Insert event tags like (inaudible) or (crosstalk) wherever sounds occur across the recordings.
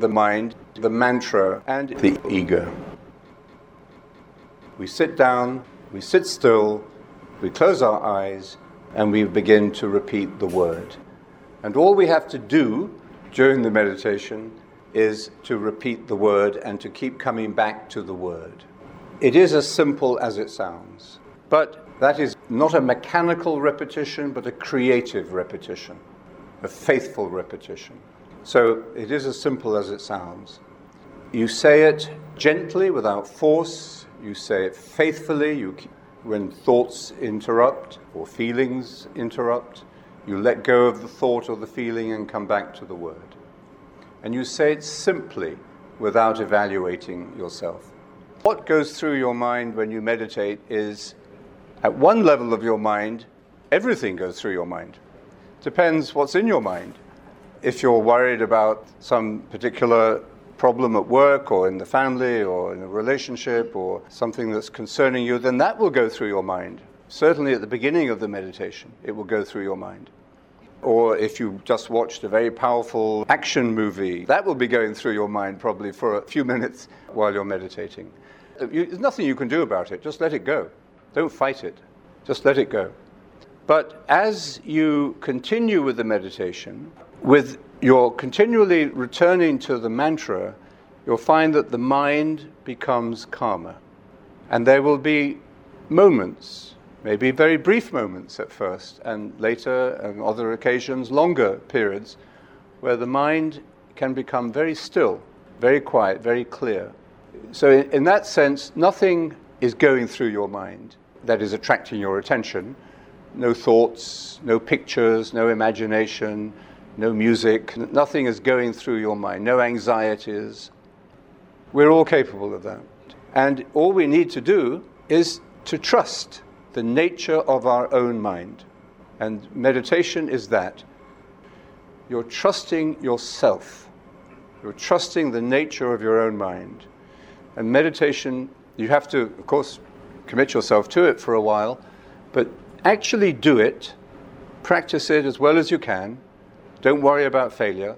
the mind, the mantra, and the ego. We sit down, we sit still, we close our eyes, and we begin to repeat the word. And all we have to do during the meditation is to repeat the word and to keep coming back to the word. It is as simple as it sounds, but that is not a mechanical repetition, but a creative repetition, a faithful repetition. So it is as simple as it sounds. You say it gently, without force. You say it faithfully. You, when thoughts interrupt or feelings interrupt, you let go of the thought or the feeling and come back to the word. And you say it simply, without evaluating yourself. What goes through your mind when you meditate is, at one level of your mind, everything goes through your mind. Depends what's in your mind if you're worried about some particular problem at work or in the family or in a relationship or something that's concerning you, then that will go through your mind. Certainly at the beginning of the meditation, it will go through your mind. Or if you just watched a very powerful action movie, that will be going through your mind probably for a few (laughs) minutes while you're meditating. there's nothing you can do about it, just let it go. Don't fight it, just let it go. But as you continue with the meditation, with your continually returning to the mantra, you'll find that the mind becomes calmer. And there will be moments, maybe very brief moments at first, and later, on other occasions, longer periods, where the mind can become very still, very quiet, very clear. So, in, in that sense, nothing is going through your mind that is attracting your attention. No thoughts, no pictures, no imagination, no music, nothing is going through your mind, no anxieties. We're all capable of that. And all we need to do is to trust the nature of our own mind. And meditation is that. You're trusting yourself, you're trusting the nature of your own mind. And meditation, you have to, of course, commit yourself to it for a while, but actually do it, practice it as well as you can don't worry about failure.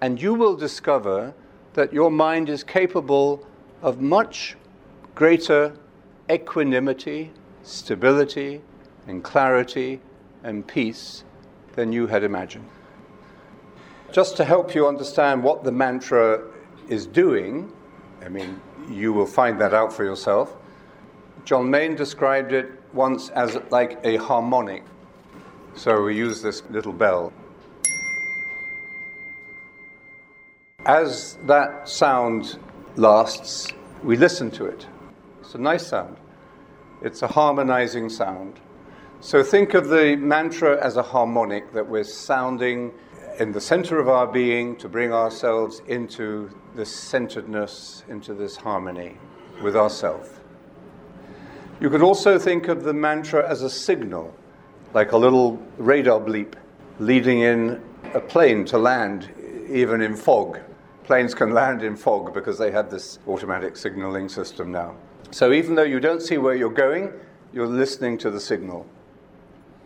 And you will discover that your mind is capable of much greater equanimity, stability, and clarity and peace than you had imagined. Just to help you understand what the mantra is doing, I mean, you will find that out for yourself. John Main described it once as like a harmonic. So we use this little bell. As that sound lasts, we listen to it. It's a nice sound. It's a harmonizing sound. So think of the mantra as a harmonic that we're sounding in the center of our being to bring ourselves into this centeredness, into this harmony with ourself. You could also think of the mantra as a signal, like a little radar bleep leading in a plane to land, even in fog planes can land in fog because they have this automatic signaling system now. So even though you don't see where you're going, you're listening to the signal.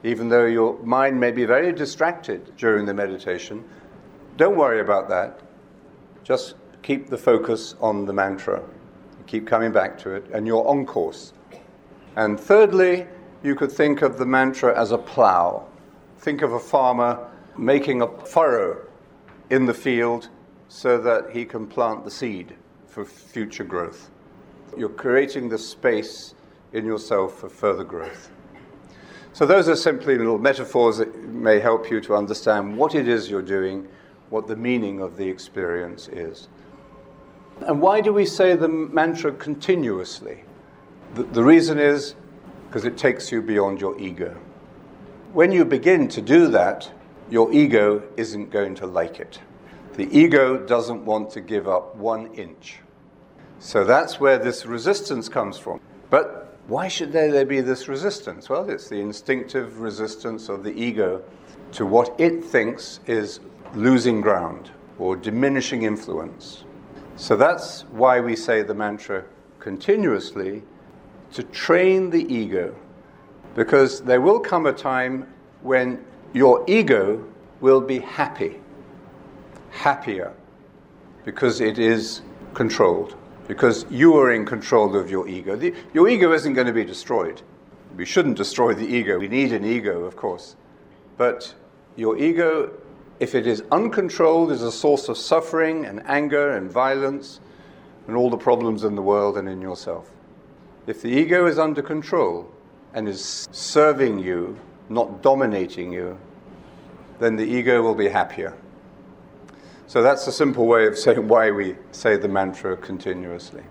Even though your mind may be very distracted during the meditation, don't worry about that. Just keep the focus on the mantra. Keep coming back to it, and you're on course. And thirdly, you could think of the mantra as a plow. Think of a farmer making a furrow in the field so that he can plant the seed for future growth. You're creating the space in yourself for further growth. So, those are simply little metaphors that may help you to understand what it is you're doing, what the meaning of the experience is. And why do we say the mantra continuously? The, the reason is because it takes you beyond your ego. When you begin to do that, your ego isn't going to like it. The ego doesn't want to give up one inch. So that's where this resistance comes from. But why should there, there be this resistance? Well, it's the instinctive resistance of the ego to what it thinks is losing ground or diminishing influence. So that's why we say the mantra continuously to train the ego. Because there will come a time when your ego will be happy happier, because it is controlled, because you are in control of your ego. The, your ego isn't going to be destroyed. We shouldn't destroy the ego. We need an ego, of course. But your ego, if it is uncontrolled, is a source of suffering and anger and violence and all the problems in the world and in yourself. If the ego is under control and is serving you, not dominating you, then the ego will be happier. So that's a simple way of saying why we say the mantra continuously.